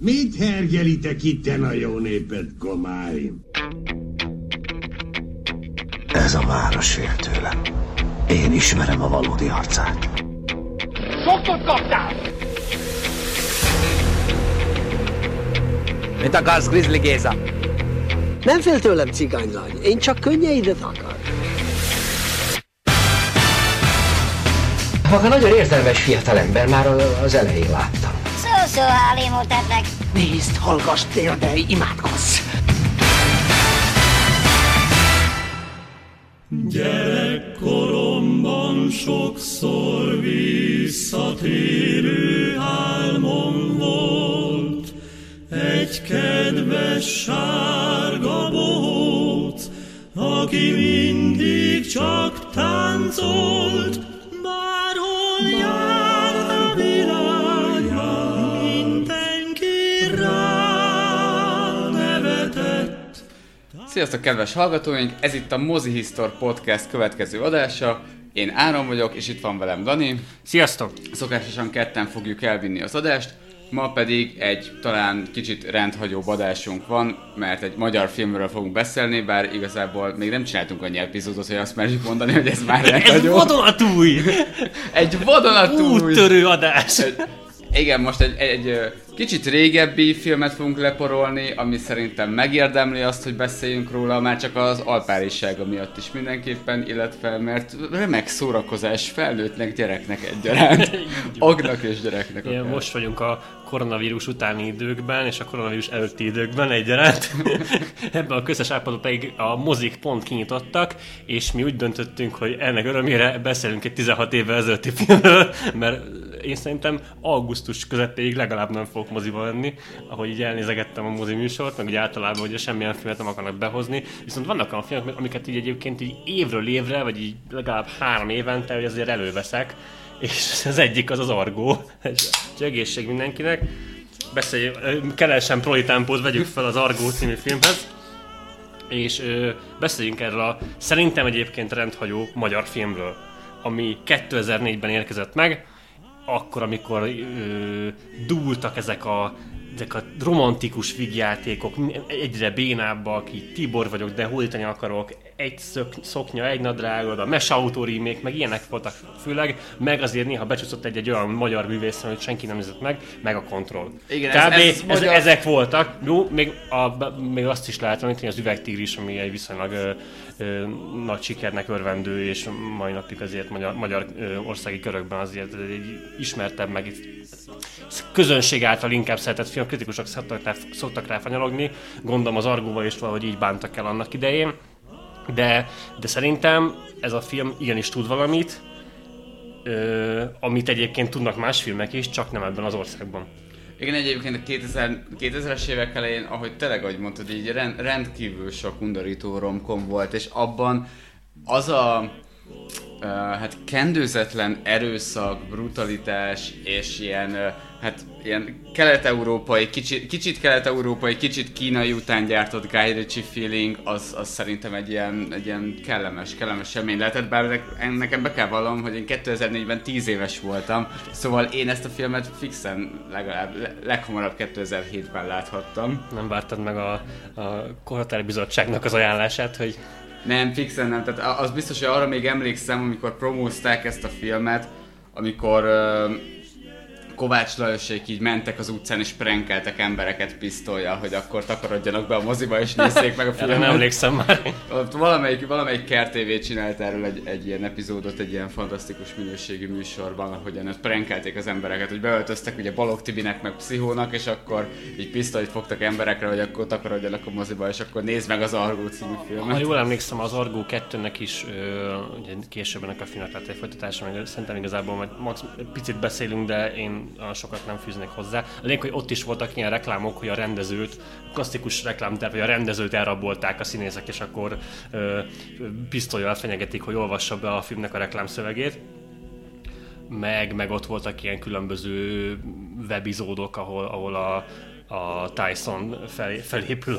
Mit hergelitek itten a jó népet, komáim? Ez a város fél tőlem. Én ismerem a valódi arcát. Sokot kaptál! Mit akarsz, Grizzly Géza? Nem fél tőlem, cigánylány. Én csak könnyeidet akar. Maga nagyon érzelmes fiatalember, már az elején láttam. Szó-szó, Hálimótetnek. Nézd, hallgass, térdelj, imádkozz! Gyerekkoromban sokszor visszatérő álmom volt, egy kedves sárga bohóc, aki mindig csak táncolt, Sziasztok, kedves hallgatóink! Ez itt a Mozi Histor Podcast következő adása. Én Áron vagyok, és itt van velem Dani. Sziasztok! Szokásosan ketten fogjuk elvinni az adást, ma pedig egy talán kicsit rendhagyó adásunk van, mert egy magyar filmről fogunk beszélni, bár igazából még nem csináltunk annyi epizódot, hogy azt merjük mondani, hogy ez már Ez rendhagyó. vadonatúj! egy vadonatúj! Úttörő adás! Igen, most egy, egy, egy kicsit régebbi filmet fogunk leporolni, ami szerintem megérdemli azt, hogy beszéljünk róla, már csak az alpárisága miatt is mindenképpen, illetve mert remek szórakozás felnőttnek, gyereknek egyaránt. Agnak és gyereknek Igen, akár. most vagyunk a koronavírus utáni időkben, és a koronavírus előtti időkben egyaránt. Ebben a közös állapotban pedig a mozik pont kinyitottak, és mi úgy döntöttünk, hogy ennek örömére beszélünk egy 16 évvel ezelőtti filmről, mert én szerintem augusztus közepéig legalább nem fogok moziba lenni, ahogy így elnézegettem a mozi műsort, meg úgy általában, hogy semmilyen filmet nem akarnak behozni, viszont vannak olyan filmek, amiket így egyébként így évről évre, vagy így legalább három évente, hogy azért előveszek, és az egyik az az Argó. És egészség mindenkinek. Beszélj, kelesen proli tempót vegyük fel az Argó című filmhez. És ö, beszéljünk erről a szerintem egyébként rendhagyó magyar filmről, ami 2004-ben érkezett meg, akkor, amikor ö, dúltak ezek a, ezek a romantikus vígjátékok, egyre bénábbak, így Tibor vagyok, de hódítani akarok, egy szök, szoknya, egy nadrágod, a mesautó remake, meg ilyenek voltak főleg, meg azért néha becsúszott egy-egy olyan magyar művész, hogy senki nem nézett meg, meg a kontroll. Igen, Kb. ez- ez magyar- ezek voltak. Jó, még, a, még azt is lehet említeni, az üvegtigris, ami egy viszonylag nagy sikernek örvendő, és mai napig azért magyar, magyar országi körökben azért egy ismertebb, meg közönség által inkább szeretett film, kritikusok szoktak rá, szoktak rá fanyalogni, gondolom az Argóval is valahogy így bántak el annak idején, de, de szerintem ez a film igenis tud valamit, ö, amit egyébként tudnak más filmek is, csak nem ebben az országban. Igen, egyébként a 2000, 2000-es évek elején, ahogy tényleg, ahogy mondtad, így rend, rendkívül sok undorító romkom volt, és abban az a uh, hát kendőzetlen erőszak, brutalitás és ilyen, uh, hát ilyen kelet-európai, kicsit, kicsit kelet-európai, kicsit kínai után gyártott Guy Ritchie feeling, az, az szerintem egy ilyen, egy ilyen kellemes, kellemes semmény lehetett, bár ne- nekem be kell vallanom, hogy én 2004-ben 10 éves voltam, szóval én ezt a filmet fixen legalább le- leghamarabb 2007-ben láthattam. Nem vártad meg a, a Korhatári Bizottságnak az ajánlását, hogy Nem, fixen nem. Tehát az biztos, hogy arra még emlékszem, amikor promózták ezt a filmet, amikor uh, Kovács Lajosék így mentek az utcán és prankeltek embereket pisztolyjal, hogy akkor takarodjanak be a moziba és nézzék meg a filmet. nem emlékszem már. Valamelyik, valamelyik KRTV csinált erről egy, egy ilyen epizódot, egy ilyen fantasztikus minőségű műsorban, ahogyan ott prankelték az embereket, hogy beöltöztek ugye Balog Tibinek meg Pszichónak, és akkor így pisztolyt fogtak emberekre, hogy akkor takarodjanak a moziba, és akkor nézd meg az Argó című filmet. Ha jól emlékszem, az Argo 2-nek is ö, ugye később ennek a filmnek lett egy folytatása, meg szerintem igazából majd max, picit beszélünk, de én olyan sokat nem fűznék hozzá. A lényeg, hogy ott is voltak ilyen reklámok, hogy a rendezőt, klasszikus reklámterv, hogy a rendezőt elrabolták a színészek, és akkor ö, pisztolyjal fenyegetik, hogy olvassa be a filmnek a reklámszövegét meg, meg ott voltak ilyen különböző webizódok, ahol, ahol a, a Tyson fel, felépül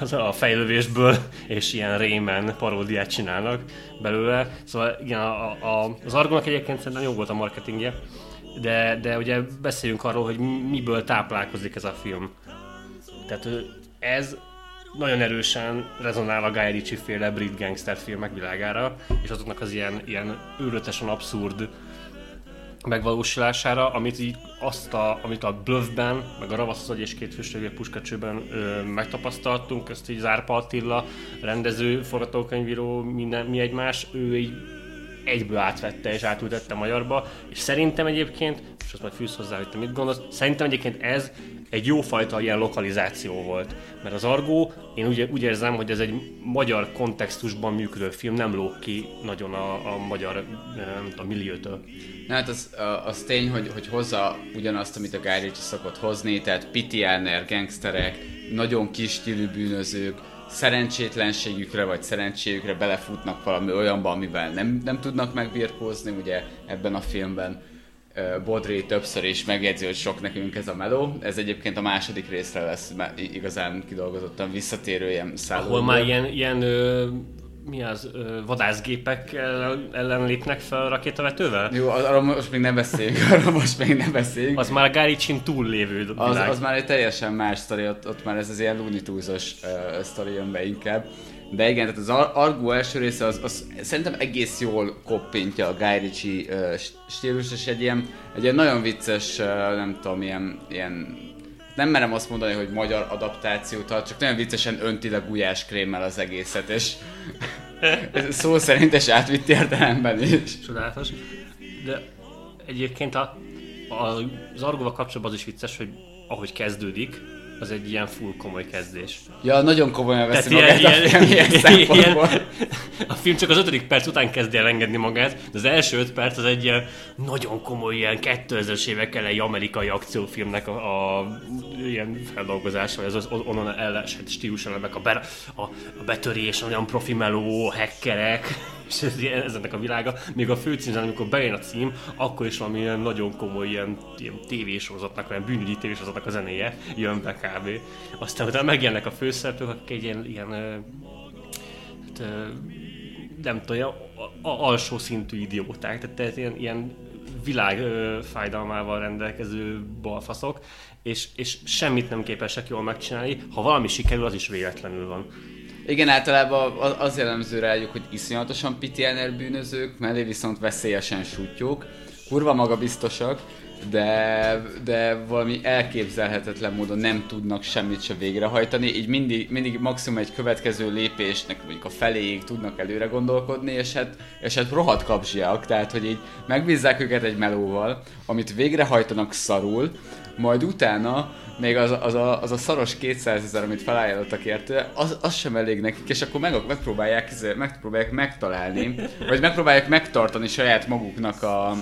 a, a fejlővésből, és ilyen Rayman paródiát csinálnak belőle. Szóval igen, a, a, az Argonak egyébként szerintem jó volt a marketingje, de, de ugye beszéljünk arról, hogy miből táplálkozik ez a film. Tehát ez nagyon erősen rezonál a Guy Ritchie féle brit gangster filmek világára, és azoknak az ilyen, ilyen őrötesen abszurd megvalósulására, amit így azt a, amit a Bluffben, meg a Ravasz az és két füstölő puskacsőben ö, megtapasztaltunk, ezt így Zárpa Attila, rendező, forgatókönyvíró, minden, mi egymás, ő így egyből átvette és átültette magyarba, és szerintem egyébként, és azt majd fűz hozzá, hogy te mit gondolsz, szerintem egyébként ez egy jófajta ilyen lokalizáció volt. Mert az Argó, én úgy, úgy érzem, hogy ez egy magyar kontextusban működő film, nem lóg ki nagyon a, a magyar a milliótől. Na hát az, az tény, hogy, hogy hozza ugyanazt, amit a Guy Ritchie szokott hozni, tehát pitiáner, gangsterek, nagyon kis stílű bűnözők, szerencsétlenségükre vagy szerencséjükre belefutnak valami olyanba, amivel nem, nem tudnak megbirkózni, ugye ebben a filmben Bodri többször is megjegyzi, hogy sok nekünk ez a meló. Ez egyébként a második részre lesz igazán kidolgozottan visszatérő ilyen szálló. Ahol már ilyen, ilyen ö, mi az, vadászgépek ellen lépnek fel a rakétavetővel? Jó, arról most még nem beszéljünk, arról most még nem beszéljünk. Az már a Gáricsin túllévő az, az, már egy teljesen más sztori, ott, ott már ez az ilyen Looney Tunes-os uh, sztori jön be inkább. De igen, tehát az Argo első része az, az szerintem egész jól koppintja a Guy Ritchie uh, stílus, és egy ilyen, egy ilyen nagyon vicces, uh, nem tudom, ilyen, ilyen nem merem azt mondani, hogy magyar adaptációt ad, csak nagyon viccesen önti le gulyás krémmel az egészet, és szó szerint és átvitt értelemben is. Csodálatos. De egyébként a, a, az Argóval kapcsolatban az is vicces, hogy ahogy kezdődik, az egy ilyen full komoly kezdés. Ja, nagyon komolyan veszi magát ilyen, a film ilyen, ilyen, ilyen, A film csak az ötödik perc után kezdi el engedni magát, de az első öt perc az egy ilyen nagyon komoly, ilyen 2000-es évek elejé amerikai akciófilmnek a, a ilyen feldolgozása, vagy az, az onnan elesett stíluselemek, a, be, a, a betörés, olyan profi meló, hackerek, és ez, ez ennek a világa. Még a főcímzen, amikor bejön a cím, akkor is valami ilyen nagyon komoly ilyen, ilyen tévésorozatnak, olyan bűnügyi tévésorozatnak a zenéje jön be kb. Aztán utána megjelennek a főszereplők, akik egy ilyen, ilyen hát, nem tudom, alsó szintű idióták, tehát, tehát ilyen, ilyen világ ö, fájdalmával rendelkező balfaszok, és, és semmit nem képesek jól megcsinálni. Ha valami sikerül, az is véletlenül van. Igen, általában az jellemző rájuk, hogy iszonyatosan pitiáner bűnözők, mellé viszont veszélyesen sútyók, kurva magabiztosak, de, de valami elképzelhetetlen módon nem tudnak semmit se végrehajtani, így mindig, mindig maximum egy következő lépésnek mondjuk a feléig tudnak előre gondolkodni, és hát, és hát rohadt kapzsiak, tehát hogy így megbízzák őket egy melóval, amit végrehajtanak szarul, majd utána még az, az, a, az a szaros 200 ezer, amit felajánlottak érte, az, az sem elég nekik, és akkor meg, megpróbálják, megpróbálják megtalálni, vagy megpróbálják megtartani saját maguknak a,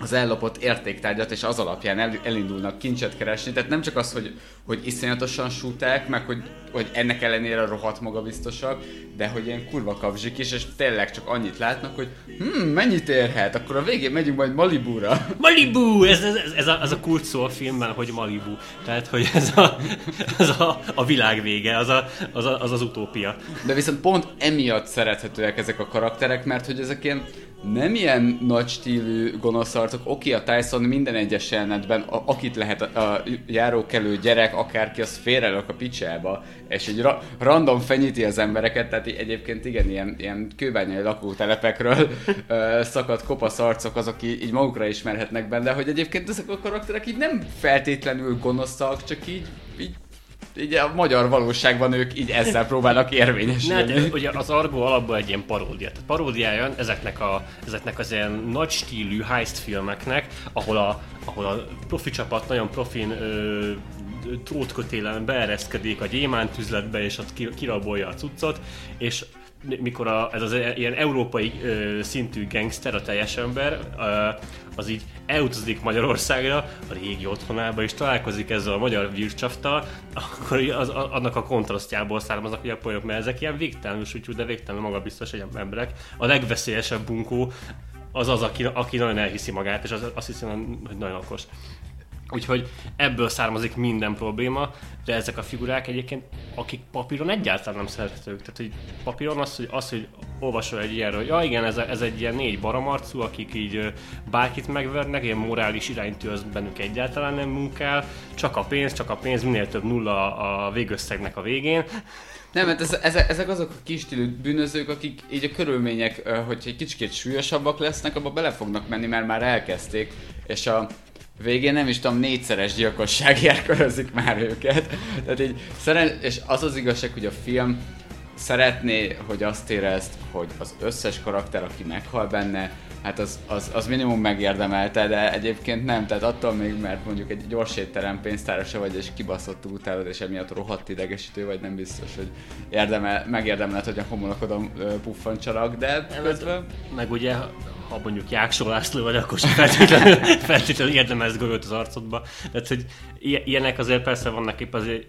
az ellopott értéktárgyat, és az alapján el, elindulnak kincset keresni. Tehát nem csak az, hogy, hogy iszonyatosan súták, meg hogy, hogy ennek ellenére rohadt magabiztosak, de hogy ilyen kurva kapzsik is, és tényleg csak annyit látnak, hogy hm, mennyit érhet, akkor a végén megyünk majd Malibúra. Malibu! Ez, ez, ez, a, az a kult szó a filmben, hogy Malibu. Tehát, hogy ez a, az a, a világ vége, az, a, az, a, az az utópia. De viszont pont emiatt szerethetőek ezek a karakterek, mert hogy ezek ilyen nem ilyen nagy stílű gonoszarcok. Oké, a Tyson minden egyes jelenetben, a, akit lehet a, a járókelő gyerek, akárki, az félrelök a picsába, és egy ra- random fenyíti az embereket, tehát egyébként igen, ilyen, ilyen kőbányai lakótelepekről ö, szakadt kopasz arcok azok így, így magukra ismerhetnek benne, hogy egyébként ezek a karakterek így nem feltétlenül gonoszak, csak így, így így a magyar valóságban ők így ezzel próbálnak érvényesülni. Ne, ugye az Argo alapból egy ilyen paródia. Tehát paródiája ezeknek, a, ezeknek az ilyen nagy stílű heist filmeknek, ahol a, ahol a profi csapat nagyon profin ö, trótkötélen beereszkedik a gyémánt üzletbe, és ott kirabolja a cuccot, és mikor a, ez az ilyen európai ö, szintű gangster, a teljes ember, ö, az így elutazik Magyarországra, a régi otthonába, és találkozik ezzel a magyar vircsaftal, akkor az, az, annak a kontrasztjából származnak ugye a polyok, mert ezek ilyen végtelenül súlyú, de végtelenül magabiztos egy emberek. A legveszélyesebb bunkó az az, aki, aki nagyon elhiszi magát, és az, azt hiszi, hogy nagyon okos. Úgyhogy ebből származik minden probléma, de ezek a figurák egyébként, akik papíron egyáltalán nem szerethetők. Tehát, hogy papíron az, hogy, az, hogy olvasol egy ilyenről, hogy ja igen, ez, ez egy ilyen négy baramarcú, akik így bárkit megvernek, ilyen morális iránytű az bennük egyáltalán nem munkál, csak a pénz, csak a pénz, minél több nulla a végösszegnek a végén. Nem, mert ez, ezek, ezek azok a kis bűnözők, akik így a körülmények, hogyha egy kicsit súlyosabbak lesznek, abba bele fognak menni, mert már elkezdték, és a végén nem is tudom, négyszeres gyilkosságért körözik már őket. Tehát így, szeren- és az az igazság, hogy a film szeretné, hogy azt érezd, hogy az összes karakter, aki meghal benne, hát az, az, az minimum megérdemelte, de egyébként nem, tehát attól még, mert mondjuk egy gyors étterem pénztárosa vagy, és kibaszott utálod, és emiatt rohadt idegesítő vagy, nem biztos, hogy érdemel, megérdemeled, hogy a homlokodon ö, puffancsalak, de közben... Meg ugye, ha mondjuk Jáksó László vagy, akkor sem feltétlenül, feltétlenül érdemelsz golyót az arcodba. Tehát, hogy ilyenek azért persze vannak épp azért,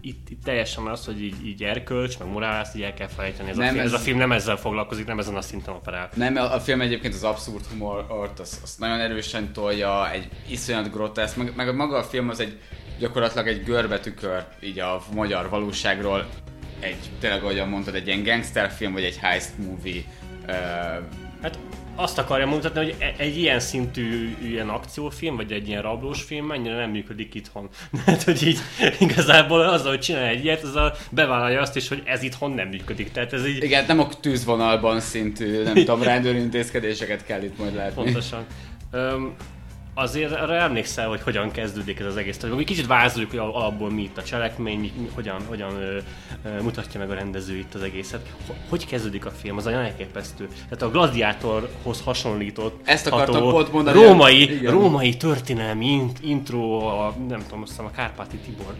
itt, itt teljesen az, hogy így, így erkölcs, meg morál, ezt így el kell felejteni. Ez, Nem, a film, ez... ez- a film nem ezzel foglalkozik, nem ezen a szinten operál. Nem, a film egyébként az abszurd humort, azt, azt nagyon erősen tolja, egy iszonyat groteszk, meg, meg maga a film az egy gyakorlatilag egy görbetükör így a magyar valóságról, egy, tényleg ahogyan mondtad, egy ilyen gangsterfilm, vagy egy heist movie. Uh, Hát azt akarja mutatni, hogy e- egy ilyen szintű ilyen akciófilm, vagy egy ilyen rablós film mennyire nem működik itthon. Hát, hogy így igazából az, hogy csinál egy ilyet, az a bevállalja azt is, hogy ez itthon nem működik. Tehát ez így igen, nem a tűzvonalban szintű, nem tudom, rendőrintézkedéseket kell itt majd látni. pontosan. Öm, azért arra emlékszel, hogy hogyan kezdődik ez az egész. Mi kicsit vázoljuk, hogy alapból mi itt a cselekmény, mi, mi, hogyan, hogyan ö, ö, mutatja meg a rendező itt az egészet. Ho- Hogy kezdődik a film? Az nagyon elképesztő. Tehát a gladiátorhoz hasonlított Ezt akartam ható pont mondani. római, Igen. római történelmi int, intro, a, nem tudom, azt hiszem a Kárpáti Tibor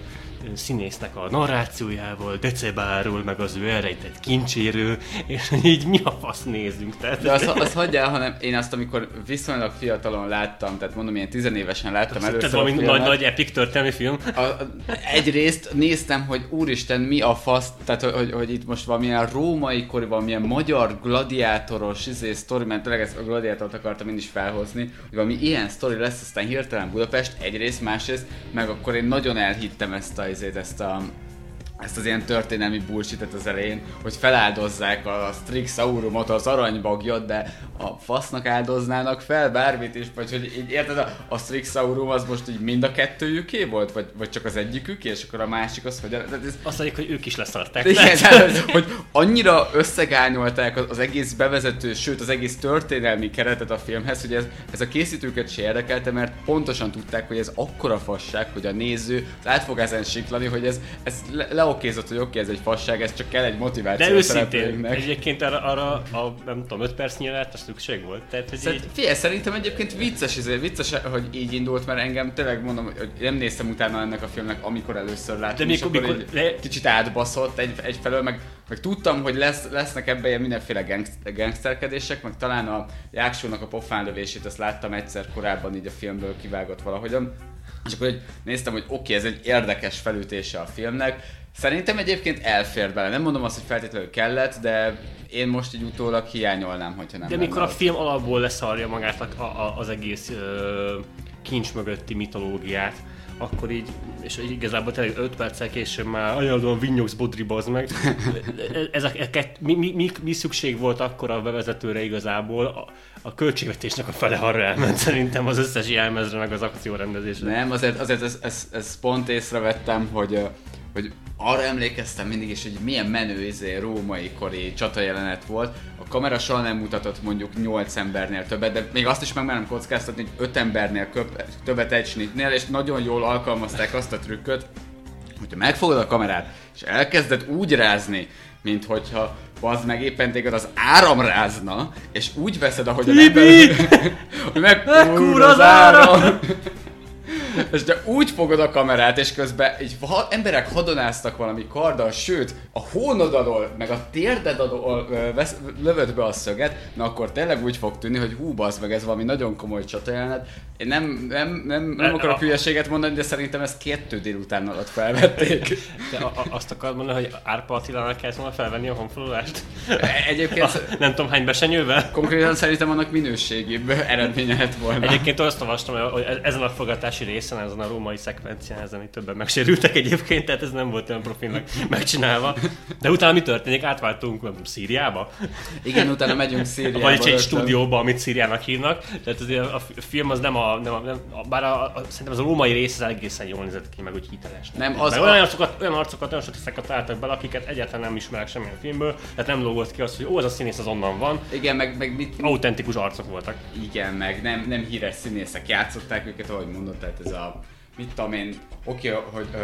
színésznek a narrációjával, Decebáról, meg az ő elrejtett kincséről, és így mi a fasz nézünk. Tehát, De azt, azt hagyjál, hanem én azt, amikor viszonylag fiatalon láttam, tehát mondom, ilyen tizenévesen láttam tehát először valami nagy, nagy epic történelmi film. a, egyrészt néztem, hogy úristen, mi a fasz, tehát hogy, hogy, hogy itt most valamilyen római kori, valamilyen magyar gladiátoros izé, sztori, mert tényleg ezt a gladiátort akartam én is felhozni, hogy valami ilyen sztori lesz, aztán hirtelen Budapest, egyrészt, másrészt, meg akkor én nagyon elhittem ezt a, izét, ezt a ezt az ilyen történelmi bullshitet az elején, hogy feláldozzák a Strixaurumot, az aranybagyot, de a fasznak áldoznának fel bármit is, vagy hogy így érted, a, a Strixaurum az most így mind a kettőjüké volt, vagy, vagy csak az egyikük, és akkor a másik az, hogy de ez, Azt mondjuk, hogy ők is leszarták. igen, tehát, hogy annyira összegányolták az, az egész bevezető, sőt az egész történelmi keretet a filmhez, hogy ez, ez a készítőket se érdekelte, mert pontosan tudták, hogy ez akkora fasság, hogy a néző az át fog ezen siklani, hogy ez, ez le, leokézott, hogy oké, ez egy fasság, ez csak kell egy motiváció De őszintén, egyébként arra, arra a, nem tudom, 5 percnyire lehet, szükség volt. Tehát, hogy Szerint, így, figyelj, szerintem egyébként vicces, ezért vicces, hogy így indult, mert engem tényleg mondom, hogy nem néztem utána ennek a filmnek, amikor először láttam, De mikor- mikor- így de- kicsit átbaszott egy, egyfelől, meg, meg tudtam, hogy lesz, lesznek ebben ilyen mindenféle gangst- gangsterkedések, meg talán a Jáksónak a pofánlövését, azt láttam egyszer korábban így a filmből kivágott valahogyan, és akkor hogy néztem, hogy oké, ez egy érdekes felütése a filmnek. Szerintem egyébként elfér bele. Nem mondom azt, hogy feltétlenül kellett, de én most így utólag hiányolnám, hogyha nem de mikor a film alapból leszarja magát a, a, az egész ö, kincs mögötti mitológiát, akkor így, és igazából tényleg 5 perccel később már ajánlóan vinyogsz bodriba, az meg. Ez a, e- kett- mi, mi, mi, mi, szükség volt akkor a bevezetőre igazából? A, a költségvetésnek a fele arra elment szerintem az összes jelmezre, meg az akciórendezésre. Nem, azért, azért ezt ez, ez pont észrevettem, hogy, hogy arra emlékeztem mindig is, hogy milyen menő izé, római kori csatajelenet volt. A kamera soha nem mutatott mondjuk 8 embernél többet, de még azt is megmerem kockáztatni, hogy 5 embernél köp, többet egy snitnél, és nagyon jól alkalmazták azt a trükköt, hogyha megfogod a kamerát, és elkezded úgy rázni, mint hogyha az meg éppen téged az áram rázna, és úgy veszed, ahogy a hogy meg Mekkúr az áram! És de úgy fogod a kamerát, és közben egy ha, emberek hadonáztak valami karddal, sőt, a hónod alól, meg a térded alól vesz, lövöd be a szöget, na akkor tényleg úgy fog tűnni, hogy hú, bazd meg, ez valami nagyon komoly csatajelenet. Én nem, nem, nem, nem akarok hülyeséget mondani, de szerintem ezt kettő délután alatt felvették. De a, a, azt akarod mondani, hogy Árpa Attilának kellett volna felvenni a honfoglalást? Egyébként A, nem tudom hány besenyővel? konkrétan szerintem annak minőségibb eredménye lett volna. Egyébként azt olvastam, hogy ezen a fogatási rész egészen ezen a római szekvencián, ezen itt többen megsérültek egyébként, tehát ez nem volt olyan profilnak megcsinálva. De utána mi történik? Átváltunk nem Szíriába? Igen, utána megyünk Szíriába. Vagy egy stúdióba, amit Szíriának hívnak. Tehát azért a, film az nem a, nem a, nem a bár a, a, szerintem az a római rész az egészen jól nézett ki, meg úgy hiteles. Nem, az a- olyan arcokat, olyan arcokat, olyan statisztákat találtak bele, akiket egyáltalán nem ismerek semmilyen filmből, tehát nem lógott ki az, hogy ó, az a színész az onnan van. Igen, meg, meg mit, Autentikus arcok voltak. Igen, meg nem, nem híres színészek játszották őket, ahogy mondod, tehát ez a, mit tudom én, oké, hogy, ö,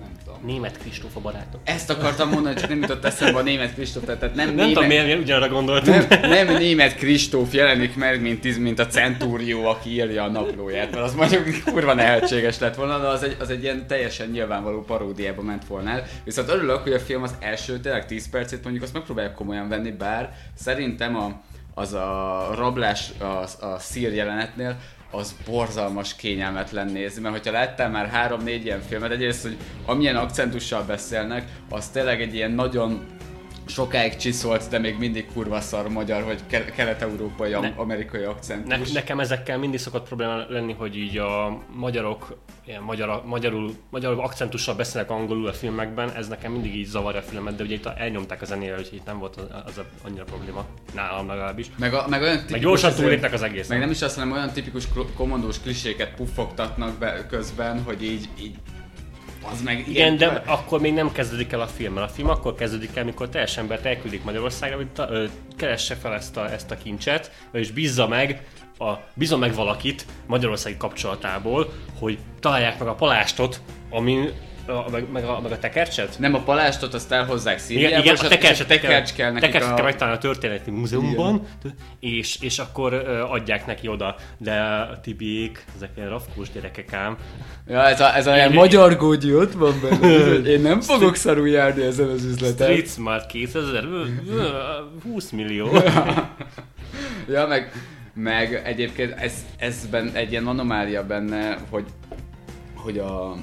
nem tudom. Német Kristóf a barátok. Ezt akartam mondani, csak nem jutott eszembe a német Kristóf, tehát nem, Nem német, tudom miért, ugyanarra gondoltunk. nem, nem német Kristóf jelenik meg, mint, mint a Centúrió, aki írja a naplóját, mert az mondjuk kurva nehetséges lett volna, de az egy, az egy ilyen teljesen nyilvánvaló paródiába ment volna el. Viszont örülök, hogy a film az első tényleg 10 percét mondjuk azt megpróbálják komolyan venni, bár szerintem a, az a rablás a, a szír jelenetnél az borzalmas kényelmetlen nézni, mert hogyha láttál már három-négy ilyen filmet, egyrészt, hogy amilyen akcentussal beszélnek, az tényleg egy ilyen nagyon sokáig csiszolt, de még mindig kurva szar magyar, vagy ke- kelet-európai, Ne- amerikai Ne, akcentus. nekem ezekkel mindig szokott probléma lenni, hogy így a magyarok ilyen magyar, magyarul, magyarul akcentussal beszélnek angolul a filmekben, ez nekem mindig így zavarja a filmet, de ugye itt elnyomták a zenére, úgyhogy itt nem volt az, az annyira probléma, nálam legalábbis. Meg, a, meg olyan Meg gyorsan túlépnek az egész. Meg nem is azt, hanem olyan tipikus komandós kliséket puffogtatnak be közben, hogy így, így az meg Igen, de akkor még nem kezdődik el a film, mert a film akkor kezdődik el, amikor teljes embert elküldik Magyarországra, hogy ta, ö, keresse fel ezt a, ezt a kincset, és bízza meg, a, bízza meg valakit Magyarországi kapcsolatából, hogy találják meg a palástot, amin a, meg, meg, a, meg a tekercset? Nem a palástot, azt elhozzák Szíriába, Igen, igen, és a tekercset, tekercs kell nekik tekercset kell megtalálni a történeti múzeumban, és, és akkor adják neki oda. De a Tibiék, ezek ilyen rafkós gyerekek ám, Ja, ez a, ez a ilyen magyar gógyi ott van benne, én nem fogok szarul járni ezen az üzleten. Street Smart 2000, ö, ö, 20 millió. Ja, meg, meg egyébként ez, ezben egy ilyen anomália benne, hogy, hogy a,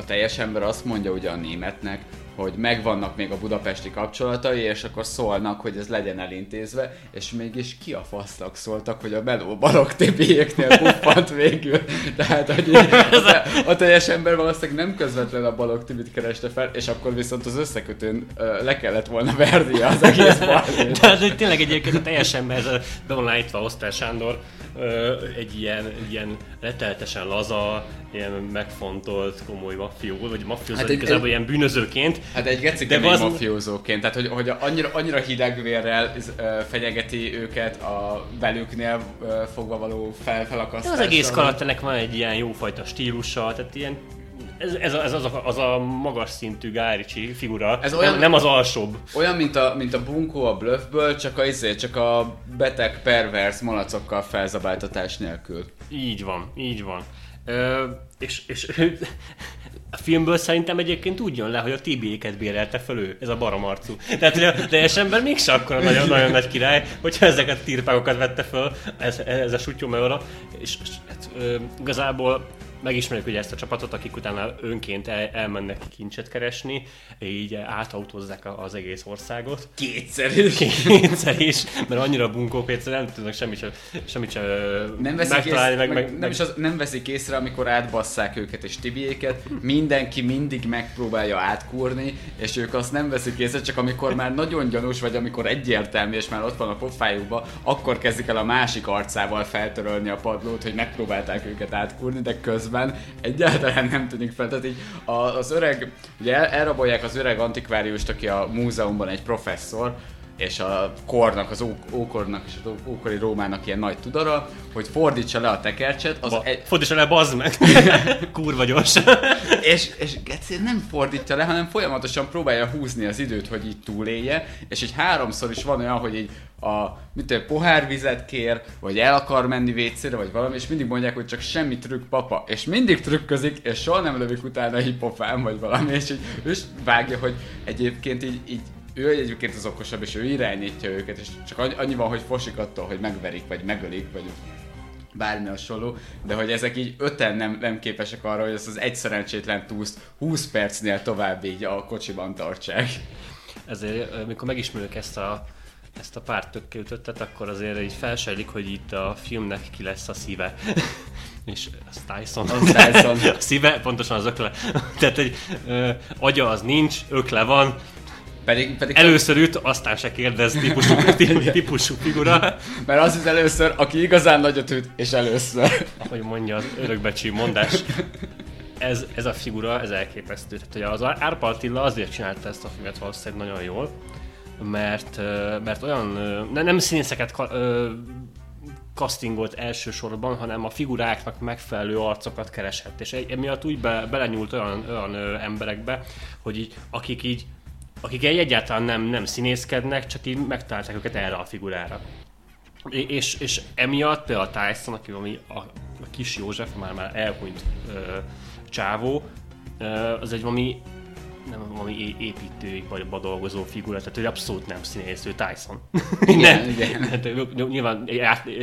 a teljes ember azt mondja ugye a németnek, hogy megvannak még a budapesti kapcsolatai, és akkor szólnak, hogy ez legyen elintézve, és mégis ki a fasznak szóltak, hogy a Meló Balog TB-eknél puffant végül. Tehát, hogy a, a teljes ember valószínűleg nem közvetlen a Balog Tibit kereste fel, és akkor viszont az összekötőn ö, le kellett volna vernie az egész balhét. De az egy tényleg egyébként a teljesen ez a, van állítva Osztár Sándor egy ilyen, egy ilyen reteltesen laza, ilyen megfontolt, komoly mafió, vagy mafiózó, Hát egy- igazából egy- ilyen bűnözőként. Hát egy geci De kemény az- mafiózóként, tehát hogy, hogy annyira, annyira hidegvérrel fenyegeti őket a belüknél ö, fogva való fel, De felakasztással. az egész karakternek van egy ilyen jófajta stílusa, tehát ilyen ez, ez, ez az, a, az a magas szintű Gáricsi figura, Ez olyan- nem, az alsóbb. Olyan, mint a, mint a bunkó a bluffből, csak a, izé, csak a beteg, pervers malacokkal felzabáltatás nélkül. Így van, így van. Ö, és, és a filmből szerintem egyébként úgy jön le, hogy a TB-ket bérelte fel ő, ez a baromarcú. Tehát, hogy a teljes ember mégse akkor nagyon, nagyon nagy király, hogyha ezeket a tirpágokat vette föl, ez, ez a sutyómeóra, és, és hát, ö, igazából megismerjük ugye ezt a csapatot, akik utána önként el, elmennek kincset keresni, így átautózzák az egész országot. Kétszer is. Kétszer is, mert annyira bunkók, egyszerűen nem tudnak semmit sem, semmit sem Nem veszik, észre, meg, meg, nem, is az, nem veszik észre, amikor átbasszák őket és tibiéket, mindenki mindig megpróbálja átkúrni, és ők azt nem veszik észre, csak amikor már nagyon gyanús, vagy amikor egyértelmű, és már ott van a pofájukba, akkor kezdik el a másik arcával feltörölni a padlót, hogy megpróbálták őket átkúrni, de közben egyáltalán nem tűnik fel. Tehát így az öreg, ugye el, elrabolják az öreg antikváriust, aki a múzeumban egy professzor, és a kornak, az ó- ókornak és az ókori Rómának ilyen nagy tudara, hogy fordítsa le a tekercset, az Ba, egy, Fordítsa le, bazd meg! Kurva gyors. és, és Geci nem fordítja le, hanem folyamatosan próbálja húzni az időt, hogy így túlélje, és így háromszor is van olyan, hogy így a mit tudom, pohárvizet kér, vagy el akar menni vécére, vagy valami, és mindig mondják, hogy csak semmi trükk papa, és mindig trükközik, és soha nem lövik utána hipofán, vagy valami, és így ő vágja, hogy egyébként így, így ő egyébként az okosabb, és ő irányítja őket, és csak annyi- van, hogy fosik attól, hogy megverik, vagy megölik, vagy bármi hasonló, de hogy ezek így öten nem, nem képesek arra, hogy ezt az egy szerencsétlen túszt 20 percnél tovább így a kocsiban tartsák. Ezért, mikor megismerjük ezt a, ezt a pár tökkelütöttet, akkor azért így felsejlik, hogy itt a filmnek ki lesz a szíve. és az Tyson. Az Tyson. a szíve pontosan az ökle. Tehát egy ö, agya az nincs, ökle van, Pedig, pedig először üt, aztán se kérdez típusú, típusú figura. Mert az az először, aki igazán nagyot üt, és először. Ahogy mondja az örökbecsű mondás. Ez, ez a figura, ez elképesztő. Tehát ugye az Árpa Attila azért csinálta ezt a filmet valószínűleg nagyon jól, mert, mert olyan, ne, nem színészeket castingolt elsősorban, hanem a figuráknak megfelelő arcokat keresett. És e- emiatt úgy be, belenyúlt olyan, olyan ö, emberekbe, hogy így, akik így akik egy- egyáltalán nem, nem színészkednek, csak így megtalálták őket erre a figurára. És, és emiatt például a Tyson, aki ami a, a kis József, már már elhunyt ö, csávó, ö, az egy valami nem valami é- építőiparba dolgozó figura, tehát ő abszolút nem színész, ő Tyson. Igen, nem, igen. Hát, nyilván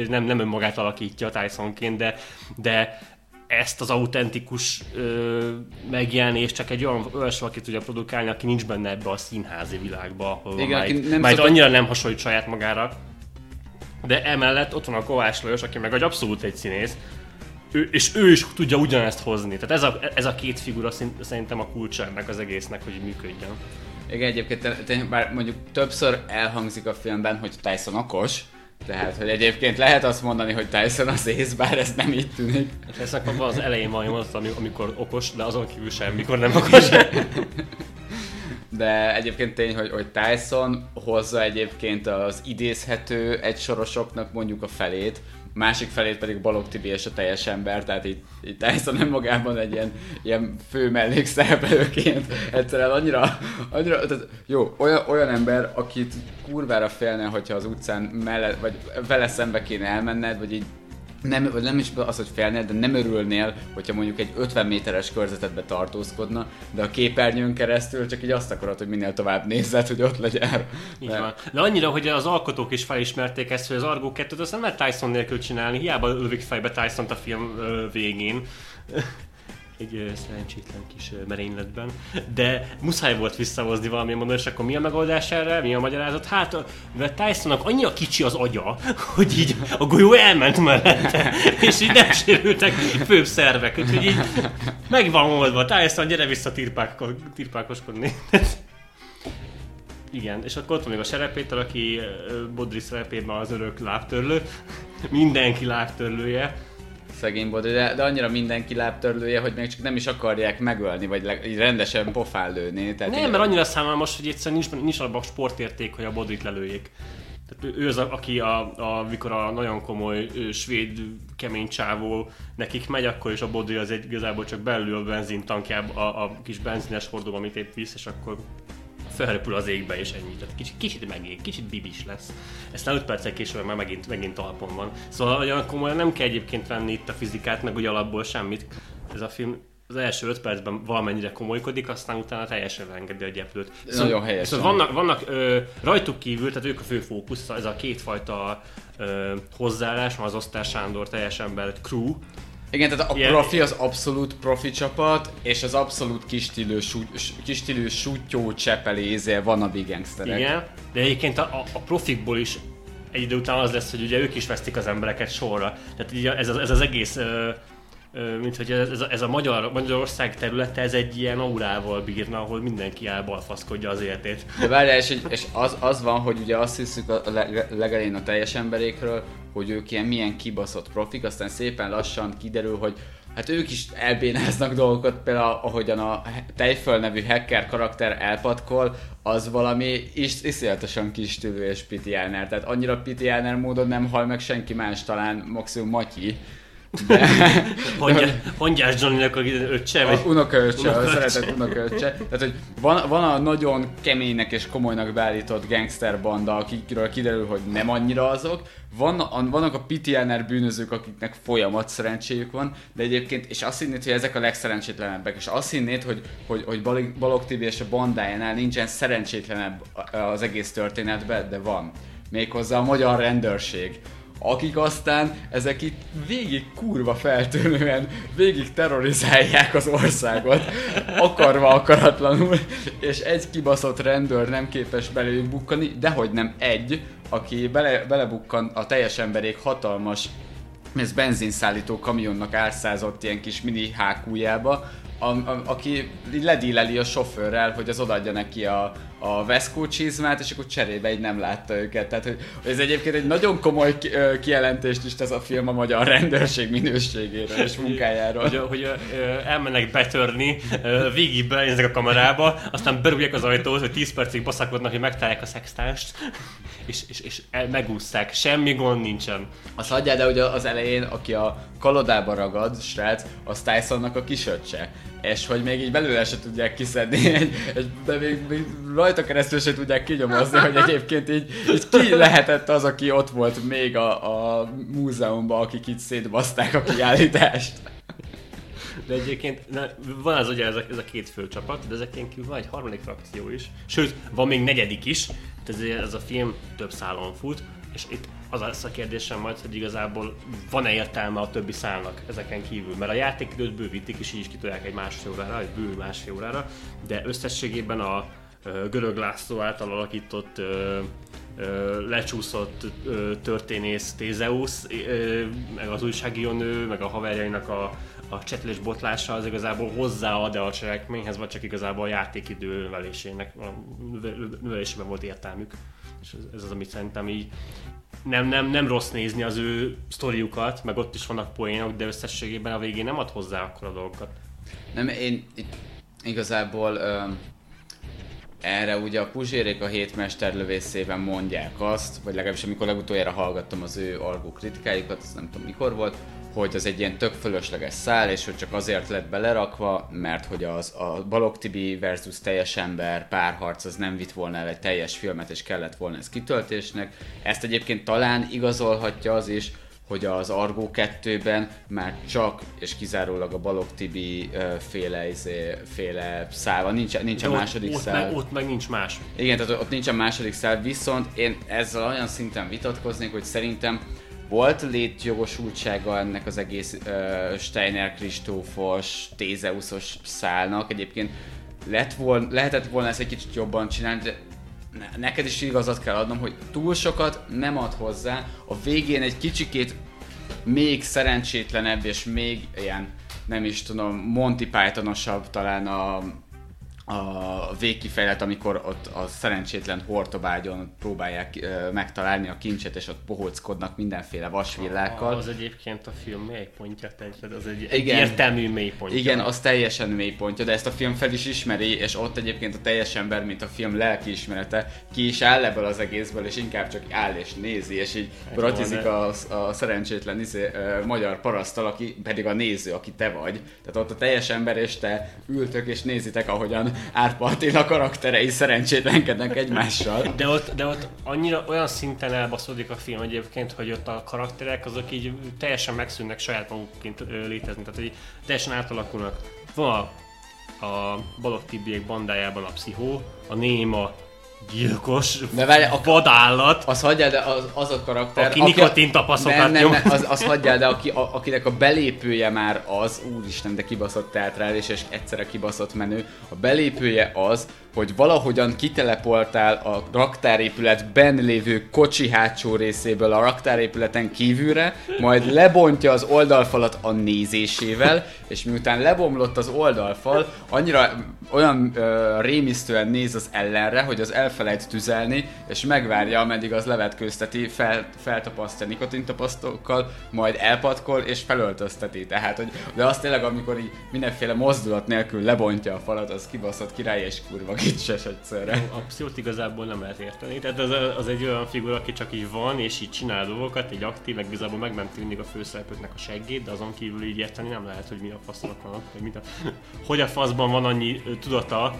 nem, nem önmagát alakítja a Tysonként, de, de ezt az autentikus ö, megjelenést csak egy olyan olyas valaki tudja produkálni, aki nincs benne ebbe a színházi világba, Igen, itt- nem itt szokott- annyira nem hasonlít saját magára. De emellett ott van a Kovács Lajos, aki meg egy abszolút egy színész, ő, és ő is tudja ugyanezt hozni. Tehát ez a, ez a két figura szerintem a kulcsa ennek az egésznek, hogy működjön. Igen, egyébként te- te- bár mondjuk többször elhangzik a filmben, hogy Tyson okos, tehát, hogy egyébként lehet azt mondani, hogy Tyson az ész, bár ez nem így tűnik. És ezt van az elején mondat, ami- amikor okos, de azon kívül semmikor nem okos. De egyébként tény, hogy, hogy Tyson hozza egyébként az idézhető egy sorosoknak mondjuk a felét, másik felét pedig Balog Tibi és a teljes ember, tehát itt, itt Tyson nem magában egy ilyen, ilyen fő mellékszereplőként egyszerűen annyira, annyira tehát jó, olyan, olyan ember, akit kurvára félne, hogyha az utcán mellett, vagy vele szembe kéne elmenned, vagy így nem, vagy nem is az, hogy félnél, de nem örülnél, hogyha mondjuk egy 50 méteres körzetedbe tartózkodna, de a képernyőn keresztül csak így azt akarod, hogy minél tovább nézzed, hogy ott legyen. Így De- van. De annyira, hogy az alkotók is felismerték ezt, hogy az Argo 2-t azt nem lehet Tyson nélkül csinálni, hiába lövik fejbe tyson a film végén. Egy szerencsétlen kis merényletben. De muszáj volt visszahozni valamilyen módon, és akkor mi a megoldás erre? Mi a magyarázat? Hát, mert Tysonnak annyira kicsi az agya, hogy így a golyó elment mellette, és így nem sérültek főbb szervek. Úgyhogy így megvan oldva. Tyson, gyere vissza tirpák, tirpákoskodni. Igen, és akkor ott van még a Serepéter, aki Bodri szerepében az örök lábtörlő. Mindenki lábtörlője. Szegény Bodri, de, de annyira mindenki lábtörlője, hogy még csak nem is akarják megölni, vagy leg, így rendesen pofán lőni. Tehát Nem, így- mert annyira szánalmas, hogy egyszerűen nincs, nincs abban a sportérték, hogy a Bodrit lelőjék. Tehát ő- az, aki a, a, mikor a nagyon komoly svéd kemény csávó nekik megy, akkor is a Bodri az egy igazából csak belül a benzintankjába, a, a kis benzines hordóba, amit épp visz, és akkor felrepül az égbe, és ennyi. Tehát kicsit, kicsit megég, kicsit bibis lesz. Aztán 5 perccel később már megint, megint talpon van. Szóval olyan komolyan nem kell egyébként venni itt a fizikát, meg ugye alapból semmit. Ez a film az első 5 percben valamennyire komolykodik, aztán utána teljesen engedi a gyeplőt. Nagyon helyesen. Szóval vannak, vannak ö, rajtuk kívül, tehát ők a fő fókusz, ez a kétfajta ö, hozzáállás, van az Osztár Sándor teljes ember crew, Igen, tehát a Ilyen- profi az abszolút profi csapat, és az abszolút kistílű, kistílű sutyó csepelézél van a big gangsterek. Igen, de egyébként a, a, a profikból is egy idő után az lesz, hogy ugye ők is vesztik az embereket sorra. Tehát így ez, az, ez az egész, ö, mint hogy ez, ez, a, ez a Magyar, Magyarország területe, ez egy ilyen aurával bírna, ahol mindenki elbalfaszkodja az életét. De várjál, és, és az, az van, hogy ugye azt hiszük a leg- legelején a teljes emberékről, hogy ők ilyen milyen kibaszott profik, aztán szépen lassan kiderül, hogy hát ők is elbénáznak dolgokat, például ahogyan a Tejföl nevű hacker karakter elpatkol, az valami is iszonyatosan kis tűvő és pitiáner, tehát annyira pitiáner módon nem hal meg senki más, talán maximum Matyi. De... Hongyás, Hongyás Johnny-nak a öccse, vagy... A unokaöccse, a Unokaöccse. szeretett unokaöccse. Tehát, hogy van, van a nagyon keménynek és komolynak beállított gangster banda, akikről kiderül, hogy nem annyira azok. Van, a, vannak a PTNR bűnözők, akiknek folyamat szerencséjük van, de egyébként, és azt hinnéd, hogy ezek a legszerencsétlenebbek, és azt hinnéd, hogy, hogy, hogy Balog, Tibi és a bandájánál nincsen szerencsétlenebb az egész történetben, de van. Méghozzá a magyar rendőrség akik aztán ezek itt végig kurva feltűnően végig terrorizálják az országot, akarva akaratlanul, és egy kibaszott rendőr nem képes belőlük bukkani, dehogy nem egy, aki bele, belebukkan a teljes emberék hatalmas ez benzinszállító kamionnak álszázott ilyen kis mini hákújába, a, a, aki ledíleli a sofőrrel, hogy az odaadja neki a, a Vesco csizmát, és akkor cserébe így nem látta őket. Tehát, hogy, hogy ez egyébként egy nagyon komoly kijelentést is tesz a film a magyar rendőrség minőségéről és munkájáról. hogy, hogy ö, elmennek betörni, végig belenéznek a kamerába, aztán berúgják az ajtót, hogy 10 percig baszakodnak, hogy megtalálják a szextánst, és, és, és megúszták. Semmi gond nincsen. Azt hagyjál, de hogy az elején, aki a kalodába ragad, srác, az Tysonnak a kisöccse. És hogy még így belőle se tudják kiszedni, egy, egy, de még, még rajta keresztül se tudják kinyomozni, hogy egyébként így, így ki lehetett az, aki ott volt még a, a múzeumban, akik itt szétbaszták a kiállítást. De egyébként na, van az ugye ez a, ez a két fő csapat, de ezeken kívül van egy harmadik frakció is. Sőt, van még negyedik is. Ez, ez a film több szálon fut, és itt az lesz a kérdésem majd, hogy igazából van-e értelme a többi szálnak ezeken kívül, mert a játékidőt bővítik, és így is kitolják egy másfél órára, egy bő másfél órára, de összességében a görög László által alakított lecsúszott ö, történész Tézeusz, meg az újságíró meg a haverjainak a, a csetelés botlása az igazából hozzáad -e a cselekményhez, vagy csak igazából a játékidő növelésének, növelésében volt értelmük. És ez, ez az, amit szerintem így nem, nem, nem rossz nézni az ő sztoriukat, meg ott is vannak poénok, de összességében a végén nem ad hozzá akkor a dolgokat. Nem, én itt igazából ö, erre ugye a Puzsérék a hétmester lövészében mondják azt, vagy legalábbis amikor legutoljára hallgattam az ő algó kritikáikat, azt nem tudom mikor volt, hogy az egy ilyen tök fölösleges szál, és hogy csak azért lett belerakva, mert hogy az a Balog Tibi versus teljes ember párharc az nem vitt volna el egy teljes filmet, és kellett volna ez kitöltésnek. Ezt egyébként talán igazolhatja az is, hogy az Argo 2-ben már csak és kizárólag a Balog Tibi féle, izé, féle szál van, nincs, nincs a második ott, szál. meg, ott meg nincs más. Igen, tehát ott nincs a második szál, viszont én ezzel olyan szinten vitatkoznék, hogy szerintem volt létjogosultsága ennek az egész uh, Steiner Kristófos, Tézeuszos szálnak. Egyébként lett volna, lehetett volna ezt egy kicsit jobban csinálni, de neked is igazat kell adnom, hogy túl sokat nem ad hozzá. A végén egy kicsikét még szerencsétlenebb és még ilyen, nem is tudom, Monty Pythonosabb talán a, a végkifejlet, amikor ott a szerencsétlen hortobágyon próbálják ö, megtalálni a kincset, és ott bohóckodnak mindenféle vasvillákkal. Az egyébként a film mélypontja, tehát az egy Igen. egyértelmű mélypontja. Igen, az teljesen mélypontja, de ezt a film fel is ismeri, és ott egyébként a teljes ember, mint a film lelkiismerete, ki is áll ebből az egészből, és inkább csak áll és nézi, és így bratizik a, a szerencsétlen izé, ö, magyar parasztal, aki pedig a néző, aki te vagy. Tehát ott a teljes ember és te ültök és nézitek, ahogyan Árpa Attila karakterei szerencsétlenkednek egymással. De ott, de ott annyira olyan szinten elbaszódik a film egyébként, hogy ott a karakterek azok így teljesen megszűnnek saját magukként létezni, tehát hogy teljesen átalakulnak. Van a, a Balog Tibiek bandájában a pszichó, a néma gyilkos, De várj, a- vadállat, Az hagyjál, de az, az a karakter... Aki nikotintapaszokat Nem, nem, nyom. nem, az, az hagyjál, de aki, a, akinek a belépője már az, úristen, de kibaszott teátrális és egyszerre kibaszott menő, a belépője az, hogy valahogyan kitelepoltál a raktárépületben lévő kocsi hátsó részéből a raktárépületen kívülre, majd lebontja az oldalfalat a nézésével, és miután lebomlott az oldalfal, annyira olyan ö, rémisztően néz az ellenre, hogy az elfelejt tüzelni, és megvárja, ameddig az levetkőzteti, fel, feltapasztja nikotintapasztókkal, majd elpatkol és felöltözteti. Tehát, hogy, de az tényleg, amikor így mindenféle mozdulat nélkül lebontja a falat, az kibaszott király és kurva gicses egyszerre. a pszichót igazából nem lehet érteni. Tehát az, az egy olyan figura, aki csak így van, és így csinál dolgokat, egy aktív, meg igazából megmenti mindig a főszereplőknek a seggét, de azon kívül így érteni nem lehet, hogy mi a fasznak van, hogy, mit a, hogy a faszban van annyi tudata,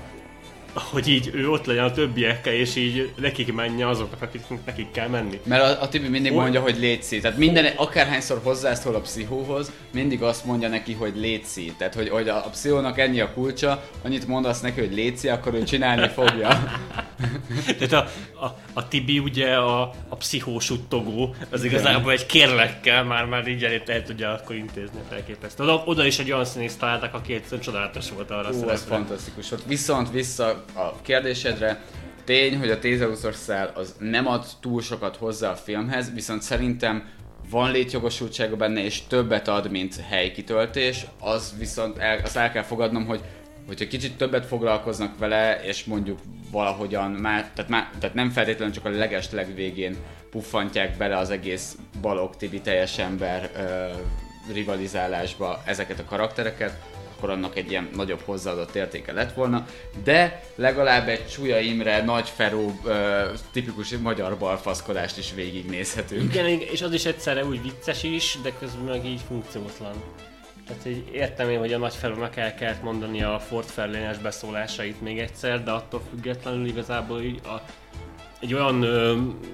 hogy így ő ott legyen a többiekkel, és így nekik menje azoknak, akiknek nekik kell menni. Mert a, a Tibi mindig Hol- mondja, hogy létszi. Tehát minden, akárhányszor hozzászól a pszichóhoz, mindig azt mondja neki, hogy létszi. Tehát, hogy, hogy a, a pszichónak ennyi a kulcsa, annyit mondasz neki, hogy létszi, akkor ő csinálni fogja. Tehát a, a, a Tibi ugye a, a pszichósuttogó, az igazából egy kérlekkel már, már így el, el tudja akkor intézni felképesztő. Oda, oda is egy olyan színészt találtak, aki egyszerűen csodálatos volt arra a Ú, ez fantasztikus volt. Viszont vissza a kérdésedre, tény, hogy a Tézeuszos szál az nem ad túl sokat hozzá a filmhez, viszont szerintem van létjogosultsága benne, és többet ad, mint helykitöltés, az viszont el, azt el kell fogadnom, hogy hogyha kicsit többet foglalkoznak vele, és mondjuk valahogyan már, tehát, már, tehát nem feltétlenül csak a leges legvégén puffantják bele az egész Balog Tibi teljes ember ö, rivalizálásba ezeket a karaktereket, akkor annak egy ilyen nagyobb hozzáadott értéke lett volna, de legalább egy Csúlya Imre, Nagy Feró, ö, tipikus magyar balfaszkodást is végignézhetünk. Igen, és az is egyszerre úgy vicces is, de közben meg így funkciótlan. Tehát hogy értem én, hogy a nagy felúnak el kellett mondani a Ford Fairlane-es beszólásait még egyszer, de attól függetlenül igazából így a egy olyan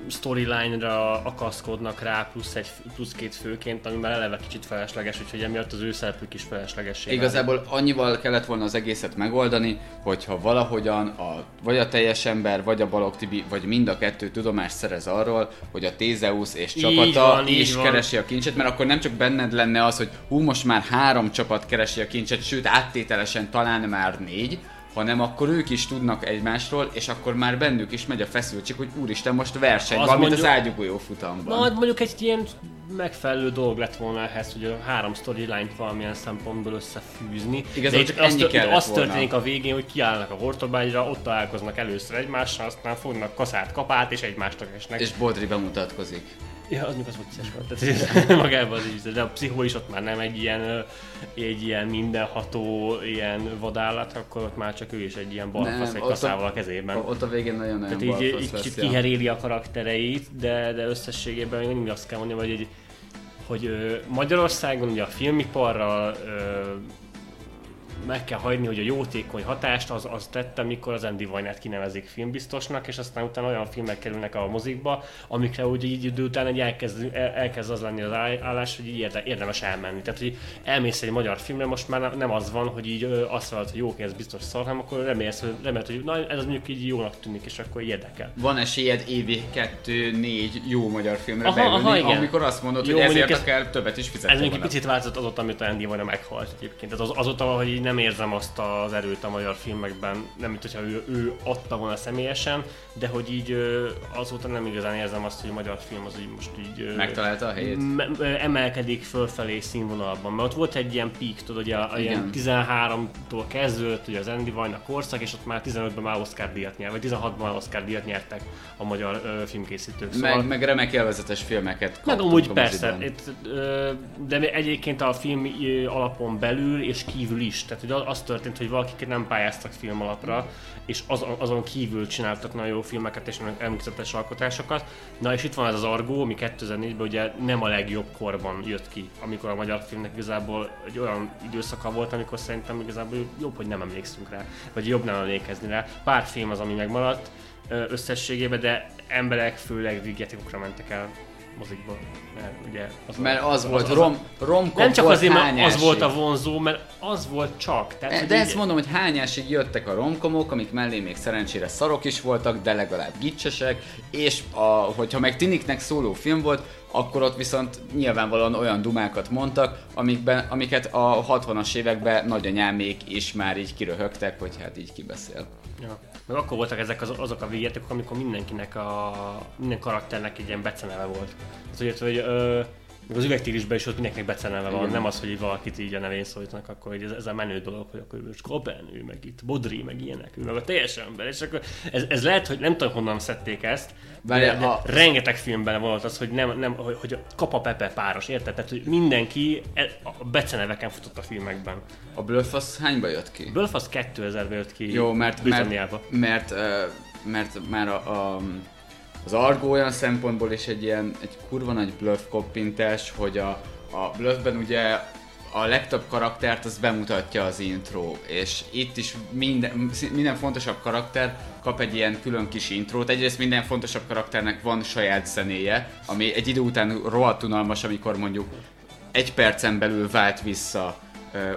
storyline-ra akaszkodnak rá, plusz, egy, plusz két főként, ami már eleve kicsit felesleges, úgyhogy emiatt az ő szerepük is felesleges. Igazából annyival kellett volna az egészet megoldani, hogyha valahogyan a, vagy a teljes ember, vagy a Balog Tibi, vagy mind a kettő tudomást szerez arról, hogy a Tézeusz és csapata Így van, így is van. keresi a kincset, mert akkor nem csak benned lenne az, hogy hú, most már három csapat keresi a kincset, sőt áttételesen talán már négy, hanem akkor ők is tudnak egymásról, és akkor már bennük is megy a feszültség, hogy úristen, most verseny Az van, mint az mondjuk- ágyugójó futamban. Na, hát mondjuk egy ilyen megfelelő dolog lett volna ehhez, hogy a három storyline-t valamilyen szempontból összefűzni. Igazából De csak ennyi az, tör- kellett az volna. történik a végén, hogy kiállnak a hortobágyra, ott találkoznak először egymással, aztán fognak kaszát, kapát, és egymásnak esnek. És Bodri bemutatkozik. Ja, az még az vicces volt. Tehát ez magában az is, de a pszichó is ott már nem egy ilyen, egy ilyen mindenható ilyen vadállat, akkor ott már csak ő is egy ilyen balfasz egy kaszával a- a kezében. Ott a végén nagyon-nagyon Tehát így, így kicsit kiheréli a karaktereit, de, de összességében még mindig azt kell mondjam, hogy, egy, hogy Magyarországon ugye a filmiparral meg kell hagyni, hogy a jótékony hatást az, az tette, mikor az Andy Vajnát kinevezik filmbiztosnak, és aztán utána olyan filmek kerülnek a mozikba, amikre úgy így idő után egy elkezd, el, elkezd az lenni az áll- állás, hogy így érde, érdemes elmenni. Tehát, hogy elmész egy magyar filmre, most már nem az van, hogy így azt mondod, hogy jó, ez biztos szar, hanem akkor remélsz, hogy, remélt, hogy na, ez mondjuk így jónak tűnik, és akkor érdekel. Van esélyed évi kettő-négy jó magyar filmre Aha, beülni, aha, igen. amikor azt mondod, hogy ezért ez- akár többet is fizetni Ez volna. egy picit változott azóta, amit Andy Vajna meghalt egyébként. Tehát az, azóta, hogy így nem érzem azt az erőt a magyar filmekben, nem mint hogyha ő, ő adta volna személyesen, de hogy így azóta nem igazán érzem azt, hogy a magyar film az így most így... Megtalálta a helyét? me- emelkedik fölfelé színvonalban. Mert ott volt egy ilyen peak, tudod, ugye a, a ilyen Igen. 13-tól kezdődött, ugye az Andy Vajna korszak, és ott már 15-ben már Oscar díjat nyert, vagy 16-ban már Oscar díjat nyertek a magyar ö, filmkészítők. Szóval- Meg, meg remek élvezetes filmeket meg amúgy persze, itt, ö, de egyébként a film alapon belül és kívül is. Tehát hogy az- történt, hogy valakik nem pályáztak film alapra, és az, azon kívül csináltak nagyon jó filmeket és emlékezetes alkotásokat. Na és itt van ez az Argo, ami 2004-ben ugye nem a legjobb korban jött ki, amikor a magyar filmnek igazából egy olyan időszaka volt, amikor szerintem igazából jobb, hogy nem emlékszünk rá, vagy jobb nem emlékezni rá. Pár film az, ami megmaradt összességében, de emberek főleg vígjátékokra mentek el mozikba. Mert ugye az Mert az volt, az- rom, romkop nem csak azért, mert az volt a vonzó, mert az volt csak. Tehát, De így- ezt mondom, hogy hányásig jöttek a romkomok, amik mellé még szerencsére szarok is voltak, de legalább gicsesek, és a, hogyha meg tiniknek szóló film volt, akkor ott viszont nyilvánvalóan olyan dumákat mondtak, amikben, amiket a 60-as években nagyanyámék is már így kiröhögtek, hogy hát így kibeszél. Ja. Meg akkor voltak ezek az, azok a végjátékok, amikor mindenkinek a, minden karakternek egy ilyen beceneve volt. Az úgy, hogy ö, meg az üvegtírisben is ott mindenkinek beceneve van, Igen. nem az, hogy így valakit így a nevén szólítanak, akkor hogy ez, ez a menő dolog, hogy akkor most Kopen, ő meg itt Bodri, meg ilyenek, ő meg a teljes ember, és akkor ez, ez lehet, hogy nem tudom honnan szedték ezt, Várjál, de, a- rengeteg filmben volt az, hogy nem, nem hogy, hogy a Kapa Pepe páros, érted? Tehát, hogy mindenki e- a beceneveken futott a filmekben. A Bluff az hányba jött ki? Belfast 2000-ben jött ki Jó, mert, mert, mert, ö, mert már a, a, az Argo olyan szempontból is egy ilyen, egy kurva nagy bluff koppintás, hogy a, a bluffben ugye a legtöbb karaktert az bemutatja az intro, és itt is minden, minden fontosabb karakter kap egy ilyen külön kis intrót. Egyrészt minden fontosabb karakternek van saját zenéje, ami egy idő után rohadt unalmas, amikor mondjuk egy percen belül vált vissza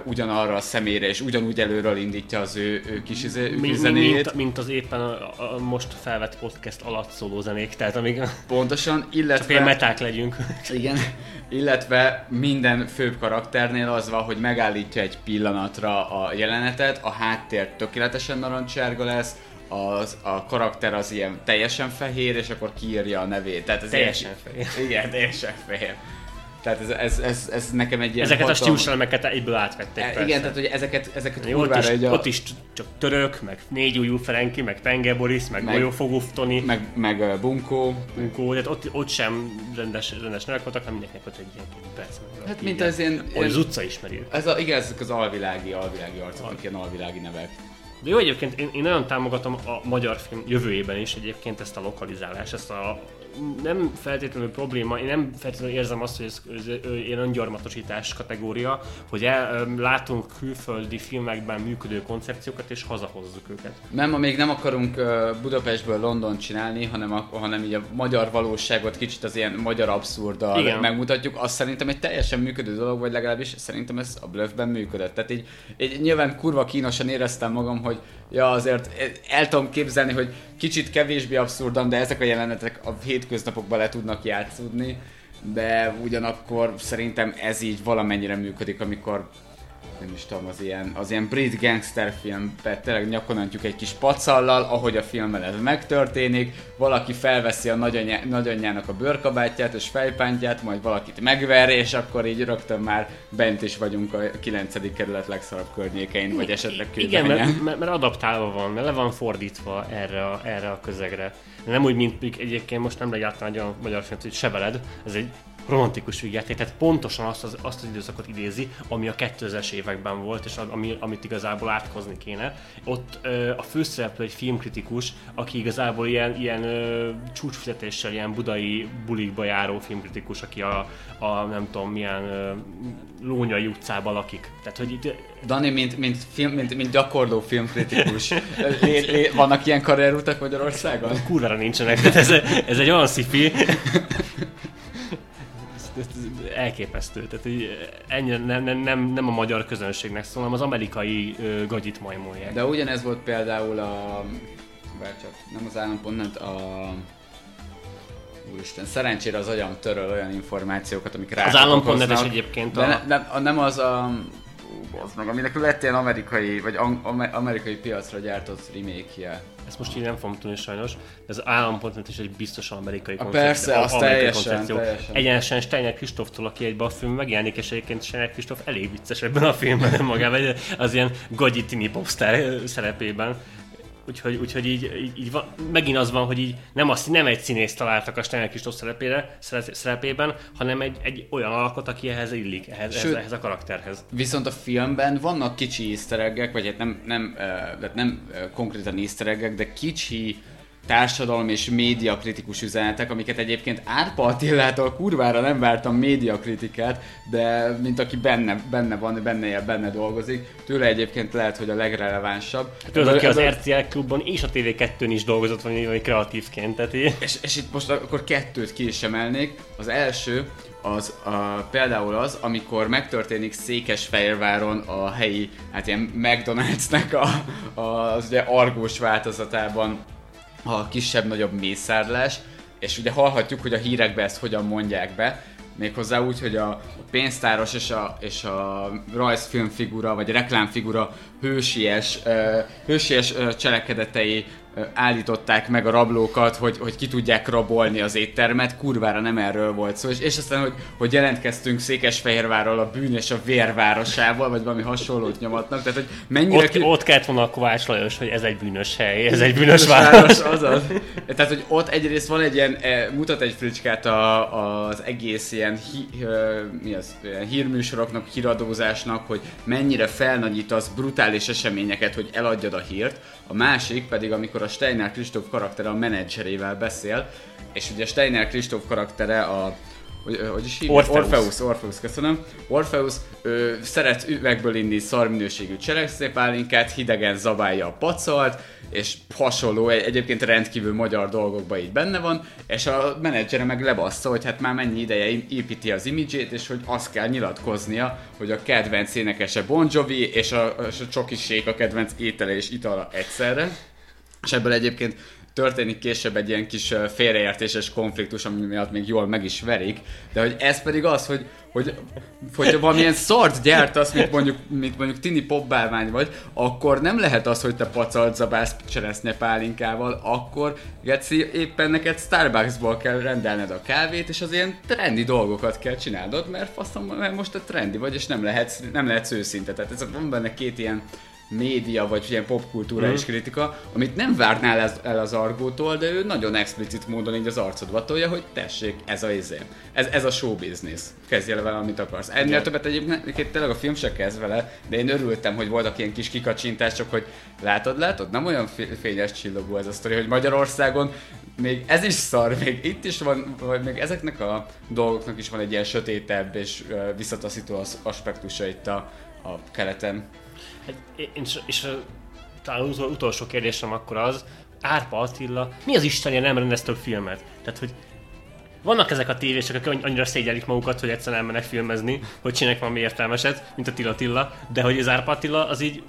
ugyanarra a személyre, és ugyanúgy előről indítja az ő, ő kis izé- Mi, mi, zenéjét. mint, mint, az éppen a, a, most felvett podcast alatt szóló zenék, tehát amíg Pontosan, csak ilyen illetve, meták legyünk. igen, illetve minden főbb karakternél az van, hogy megállítja egy pillanatra a jelenetet, a háttér tökéletesen narancsárga lesz, az, a karakter az ilyen teljesen fehér, és akkor kiírja a nevét. Tehát ez Teljesen ilyen, fehér. Igen, teljesen fehér. Tehát ez, ez, ez, ez nekem egy ilyen Ezeket a hatalmas- stílus elemeket egyből átvették. E. Igen, tehát hogy ezeket, ezeket Ott kurvára is, egy a... ott is csak török, meg négy újú Ferenki, meg Penge Boris, meg, Meg- Golyófogó Toni, meg meg, uh, Bunkó. Bunkó, tehát ott, ott sem rendes, rendes nevek voltak, hanem mindenkinek volt egy ilyen perc. meg Hát mint az ilyen- Ahogy az utca ismeri. Ez a, igen, ezek az alvilági, alvilági arcok, amik ilyen alvilági nevek. De jó egyébként, én, én nagyon támogatom a magyar film jövőjében is egyébként ezt a lokalizálást, ezt a nem feltétlenül probléma, én nem feltétlenül érzem azt, hogy ez, ez ilyen öngyarmatosítás kategória, hogy el, látunk külföldi filmekben működő koncepciókat és hazahozzuk őket. Nem, ma még nem akarunk Budapestből London csinálni, hanem, a, hanem így a magyar valóságot kicsit az ilyen magyar abszurddal Igen. megmutatjuk. Azt szerintem egy teljesen működő dolog, vagy legalábbis szerintem ez a Bluffben működött. Tehát így, így nyilván kurva kínosan éreztem magam, hogy ja azért el tudom képzelni, hogy kicsit kevésbé abszurdan, de ezek a jelenetek a hétköznapokban le tudnak játszódni, de ugyanakkor szerintem ez így valamennyire működik, amikor nem is tudom, az ilyen, az ilyen brit gangster filmbe tényleg nyakonantjuk egy kis pacallal, ahogy a filmben ez megtörténik, valaki felveszi a nagyanyá, nagyanyjának a bőrkabátját és fejpántját, majd valakit megver, és akkor így rögtön már bent is vagyunk a 9. kerület legszarabb környékein, vagy esetleg Igen, Kőbenyen. mert, mert, mert adaptálva van, mert le van fordítva erre a, erre a közegre. Nem úgy, mint egyébként most nem egyáltalán egy olyan magyar film, hogy Seveled, ez egy romantikus vígjáték, tehát pontosan azt az, azt az időszakot idézi, ami a 2000-es években volt, és ami, amit igazából átkozni kéne. Ott ö, a főszereplő egy filmkritikus, aki igazából ilyen, ilyen ö, csúcsfizetéssel, ilyen budai bulikba járó filmkritikus, aki a, a nem tudom milyen ö, Lónyai utcában lakik. Tehát, hogy itt Dani, mint, mint, film, mint, mint gyakorló filmkritikus, lé, lé, vannak ilyen karrierutak Magyarországon? kurvára nincsenek, ez, ez egy olyan szifi, elképesztő, tehát így ennyire nem, nem, nem, nem a magyar közönségnek szól, hanem az amerikai ö, gagyit majmolják. De ugyanez volt például a... Bár csak nem az állampont, nem a... Úristen, szerencsére az agyam töröl olyan információkat, amik rá Az is okoznak. egyébként De a- ne, nem, nem az a... Ú, meg, aminek lett ilyen amerikai, vagy am, am- amerikai piacra gyártott remake-je. Ezt most így nem fogom tudni sajnos, de az is egy biztosan amerikai A persze, az amerikai teljesen, teljesen. Egyenesen Steiner Kristóftól, aki egybe a film megjelenik, és egyébként Steiner Kristóf elég vicces ebben a filmben önmagában, egy- az ilyen gagyi tini popstar szerepében. Úgyhogy, úgyhogy így, így, így van, megint az van, hogy így nem, azt, nem egy színész találtak a Steiner Kristóf szerepére, szere- szerepében, hanem egy, egy olyan alakot, aki ehhez illik, ehhez, Sőt, ehhez a karakterhez. Viszont a filmben vannak kicsi easter vagy hát nem, nem, nem uh, konkrétan easter de kicsi társadalom és média kritikus üzenetek, amiket egyébként Árpa Attilától kurvára nem vártam média kritikát, de mint aki benne, benne van, benne él, benne dolgozik, tőle egyébként lehet, hogy a legrelevánsabb. Tudod, aki az Ebből- RTL klubban és a TV2-n is dolgozott, vagy, vagy kreatívként, tehát így. és, és itt most akkor kettőt ki is emelnék. Az első, az a, például az, amikor megtörténik Székesfehérváron a helyi, hát ilyen McDonald'snek a, a, az ugye argós változatában a kisebb-nagyobb mészárlás, és ugye hallhatjuk, hogy a hírekbe ezt hogyan mondják be, méghozzá úgy, hogy a pénztáros és a, és a rajzfilmfigura, vagy reklámfigura hősies, hősies cselekedetei állították meg a rablókat, hogy, hogy ki tudják rabolni az éttermet, kurvára nem erről volt szó, és, és aztán, hogy, hogy jelentkeztünk Székesfehérvárral a bűn és a vérvárosával, vagy valami hasonlót nyomatnak, tehát hogy mennyire... Ott, ki- ott kellett volna a Kovács Lajos, hogy ez egy bűnös hely, ez egy bűnös város, város. azaz. Tehát, hogy ott egyrészt van egy ilyen, eh, mutat egy fricskát a, az egész ilyen, hi, mi az, ilyen hírműsoroknak, híradózásnak, hogy mennyire felnagyítasz brutális eseményeket, hogy eladjad a hírt. A másik pedig, amikor a Steiner Kristóf karaktere a menedzserével beszél, és ugye Steiner Kristóf karaktere a hogy, hogy is hívják? Orpheus. Orpheus, Orpheus, köszönöm. Orpheus ő, szeret üvegből inni szarminőségű cserekszépálinkát, hidegen zabálja a pacalt, és hasonló, egy- egyébként rendkívül magyar dolgokban így benne van, és a menedzsere meg lebassza, hogy hát már mennyi ideje építi az imidzsét, és hogy azt kell nyilatkoznia, hogy a kedvenc énekese Bon Jovi, és a, és a csokisék a kedvenc étele és itala egyszerre. És ebből egyébként történik később egy ilyen kis félreértéses konfliktus, ami miatt még jól meg is verik, de hogy ez pedig az, hogy, hogy, hogy valamilyen szart gyártasz, mint mondjuk, mint mondjuk tini popbálvány vagy, akkor nem lehet az, hogy te pacalt zabálsz cseresznye pálinkával, akkor Geci, éppen neked Starbucksból kell rendelned a kávét, és az ilyen trendi dolgokat kell csinálnod, mert faszom, mert most a trendi vagy, és nem lehetsz, nem lehetsz őszinte. Tehát ez van benne két ilyen média, vagy ilyen popkultúra Mhm. és kritika, amit nem várnál ez- el az Argótól, de ő nagyon explicit módon így az arcodba tolja, hogy tessék, ez a izé. Ez, ez a show business. Kezdj el vele, amit akarsz. Ennél Igen. többet egyébként tényleg a film se kezd vele, de én örültem, hogy voltak ilyen kis kikacsintások, hogy látod, látod, nem olyan fé- fényes csillogó ez a sztori, hogy Magyarországon még ez is szar, még itt is van, vagy még ezeknek a dolgoknak is van egy ilyen sötétebb és visszataszító aspektusa itt a, a keleten. Hát, és, és talán az utol- utolsó kérdésem akkor az, Árpa Attila, mi az Istenért nem rendez több filmet? Tehát, hogy vannak ezek a tévések, akik annyi- annyira szégyelik magukat, hogy egyszerűen elmennek filmezni, hogy csinálják valami értelmeset, mint a Tilla Tilla, de hogy az Árpa Attila, az így,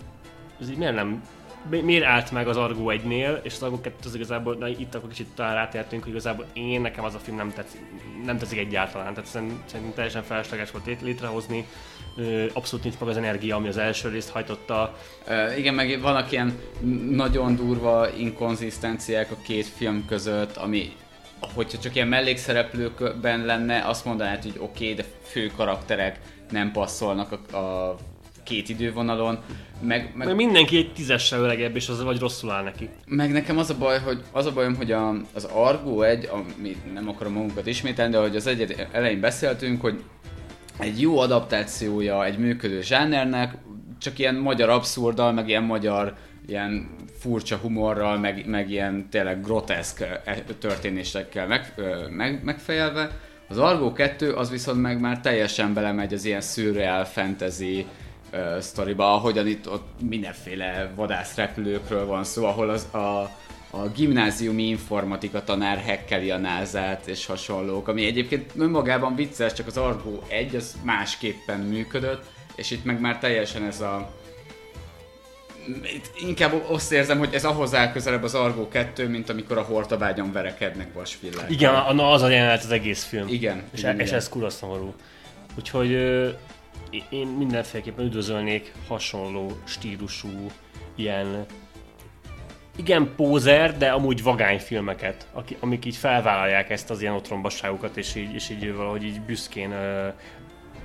az így miért nem mi- miért állt meg az Argo 1-nél, és az Argo 2 az igazából, na itt akkor kicsit talán rátértünk, hogy igazából én nekem az a film nem tetszik, nem tetszik egyáltalán, tehát szerintem, teljesen felesleges volt lét- létrehozni, abszolút nincs meg az energia, ami az első részt hajtotta, igen, meg vannak ilyen nagyon durva inkonzisztenciák a két film között, ami hogyha csak ilyen mellékszereplőkben lenne, azt mondanád, hogy oké, okay, de fő karakterek nem passzolnak a, a két idővonalon, meg, meg Meg mindenki egy tízessel öregebb, és az vagy rosszul áll neki. Meg nekem az a baj, hogy az a bajom, hogy a, az Argo egy, ami nem akarom magunkat ismételni, de hogy az egy elején beszéltünk, hogy egy jó adaptációja egy működő zsánernek, csak ilyen magyar abszurdal, meg ilyen magyar ilyen furcsa humorral, meg, meg ilyen tényleg groteszk eh, történésekkel meg, meg, megfejelve. Az Argo 2 az viszont meg már teljesen belemegy az ilyen szürreál fantasy uh, sztoriba, ahogyan itt ott mindenféle vadászrepülőkről van szó, ahol az a, a gimnáziumi informatika tanár hekkeli a názát és hasonlók, ami egyébként önmagában vicces, csak az Argo 1 az másképpen működött, és itt meg már teljesen ez a itt inkább azt érzem, hogy ez ahhoz áll közelebb az Argo 2, mint amikor a hortabágyon verekednek vasvillák. Igen, a- na az a jelenet az egész film. Igen, És, igen, és igen. ez kurva szomorú. Úgyhogy ö, én mindenféleképpen üdvözölnék hasonló stílusú, ilyen igen pózer, de amúgy vagány filmeket, amik így felvállalják ezt az ilyen otrombaságukat, és így, és így valahogy így büszkén ö,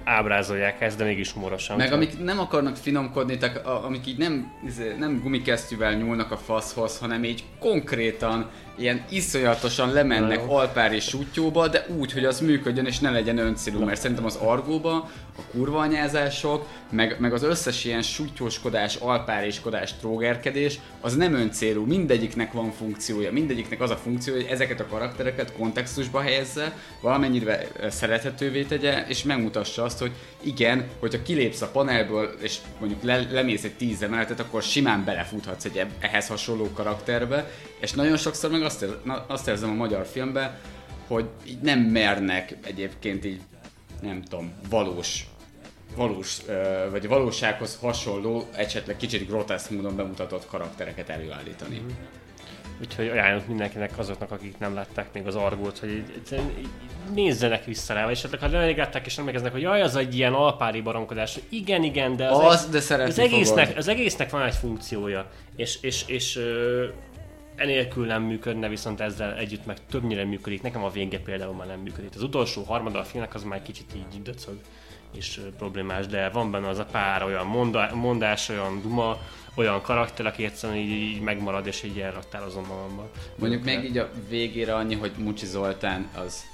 ábrázolják ezt, de mégis humorosan. Meg amik nem akarnak finomkodni, tehát amik így nem, izé, nem gumikesztyűvel nyúlnak a faszhoz, hanem így konkrétan ilyen iszonyatosan lemennek alpári sútyóba, de úgy, hogy az működjön és ne legyen öncélú, mert szerintem az argóba a kurva anyázások, meg, meg az összes ilyen sútyóskodás, alpáriskodás, trógerkedés, az nem öncélú, mindegyiknek van funkciója, mindegyiknek az a funkciója, hogy ezeket a karaktereket kontextusba helyezze, valamennyire szerethetővé tegye, és megmutassa azt, hogy igen, hogyha kilépsz a panelből, és mondjuk le, lemész egy tíz emeletet, akkor simán belefuthatsz egy eb- ehhez hasonló karakterbe, és nagyon sokszor meg azt, ér- na, azt érzem a magyar filmben, hogy így nem mernek egyébként így, nem tudom, valós valós, vagy valósághoz hasonló, esetleg kicsit groteszk módon bemutatott karaktereket előállítani. Mhm. Úgyhogy ajánlok mindenkinek azoknak, akik nem látták még az argót, hogy így, egyszerűen így nézzenek vissza rá, vagy esetleg ha nem látták és emlékeznek, hogy jaj, az egy ilyen alpári baromkodás. Igen, igen, de az, Az, de szeretni az, egésznek, fogod. az egésznek van egy funkciója, és, és, és ö, enélkül nem működne, viszont ezzel együtt meg többnyire működik. Nekem a vége például már nem működik. Az utolsó harmada a filmnek az már kicsit így döcög és problémás, de van benne az a pár olyan monda, mondás, olyan duma, olyan karakter, aki egyszerűen így, így megmarad, és így elraktározom magamban. Mondjuk még így a végére annyi, hogy Mucsi Zoltán az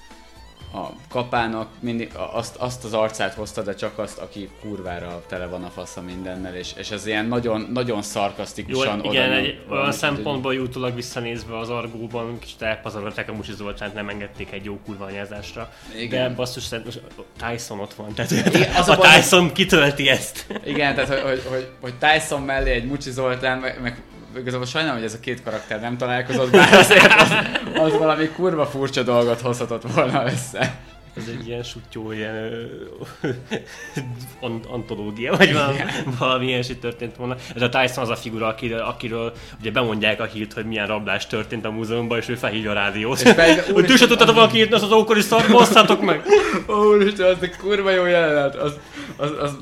a kapának mindig azt, azt az arcát hozta, de csak azt, aki kurvára tele van a fasza mindennel, és, és ez ilyen nagyon, nagyon Jó, szarkasztikusan igen, oda egy, olyan szempontból jutólag visszanézve az Argóban kicsit elpazarolták a Musi Zoltánt, nem engedték egy jó kurva anyázásra. Igen. De basszus, most Tyson ott van, tehát Igen, az a, a Tyson kitölti ezt. Igen, tehát hogy, hogy, hogy, hogy Tyson mellé egy Mucsi Zoltán, meg, meg igazából sajnálom, hogy ez a két karakter nem találkozott, bár azért az, az valami kurva furcsa dolgot hozhatott volna össze. Ez egy ilyen sutyó, ilyen antológia, vagy valami, valami ilyesmi történt volna. Ez a Tyson az a figura, akiről, akiről ugye bemondják a hírt, hogy milyen rablás történt a múzeumban, és ő felhívja a rádiót. Úr, ti se tudtatok valaki írni az ókori szart, basszátok meg! Úristen, az egy kurva jó jelenet, az, az, az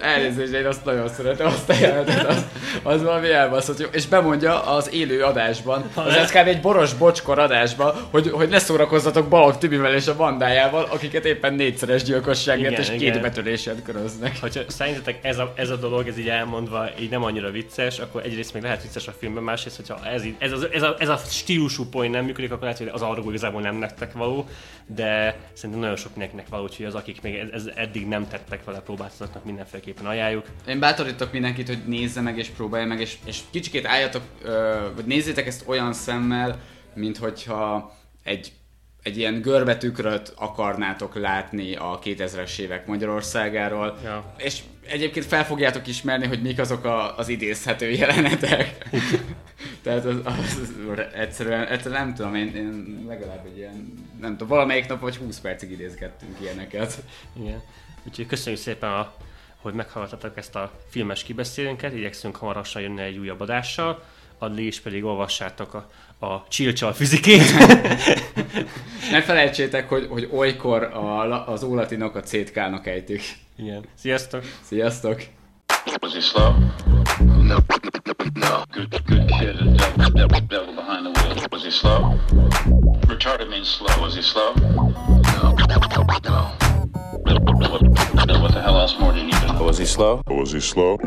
elnézést, én azt nagyon szeretem, azt a jelenetet, az, az valami elbaszott jó. És bemondja az élő adásban, az kb. egy boros bocskor adásban, hogy, hogy ne szórakozzatok Balog Tibivel és a bandájával, akiket éppen négyszeres gyilkosságért igen, és igen. két betörésért köröznek. Ha szerintetek ez a, ez a dolog, ez így elmondva, így nem annyira vicces, akkor egyrészt még lehet vicces a filmben, másrészt, hogyha ez, ez, ez, ez, a, ez a stílusú poén nem működik, akkor lehet, hogy az argó igazából nem nektek való, de szerintem nagyon sok mindenkinek való, hogy az, akik még ez, ez eddig nem tettek vele, próbáltatnak mindenféleképpen ajánljuk. Én bátorítok mindenkit, hogy nézze meg és próbálja meg, és, és kicsikét álljatok, vagy nézzétek ezt olyan szemmel, mint hogyha egy egy ilyen görbetükröt akarnátok látni a 2000-es évek Magyarországáról, ja. és egyébként fel fogjátok ismerni, hogy mik azok a, az idézhető jelenetek. Tehát az, az, az, egyszerűen, egyszerűen nem tudom, én, én legalább egy ilyen, nem tudom, valamelyik nap vagy 20 percig idézgettünk ilyeneket. Igen. Úgyhogy köszönjük szépen, a, hogy meghallgattatok ezt a filmes kibeszélőnket, igyekszünk hamarosan jönni egy újabb adással, addig is pedig olvassátok a a csilcsal fizikét. ne felejtsétek, hogy, hogy olykor a, az ólatinok a cétkálnak ejtik. Igen. Sziasztok! Sziasztok! Was he slow? No, no. Good, good kid. Devil, devil behind the wheel. Was he slow? Retarded means slow. Was he slow? No, no. What the hell else more do you need to know? Was he slow? Was he slow?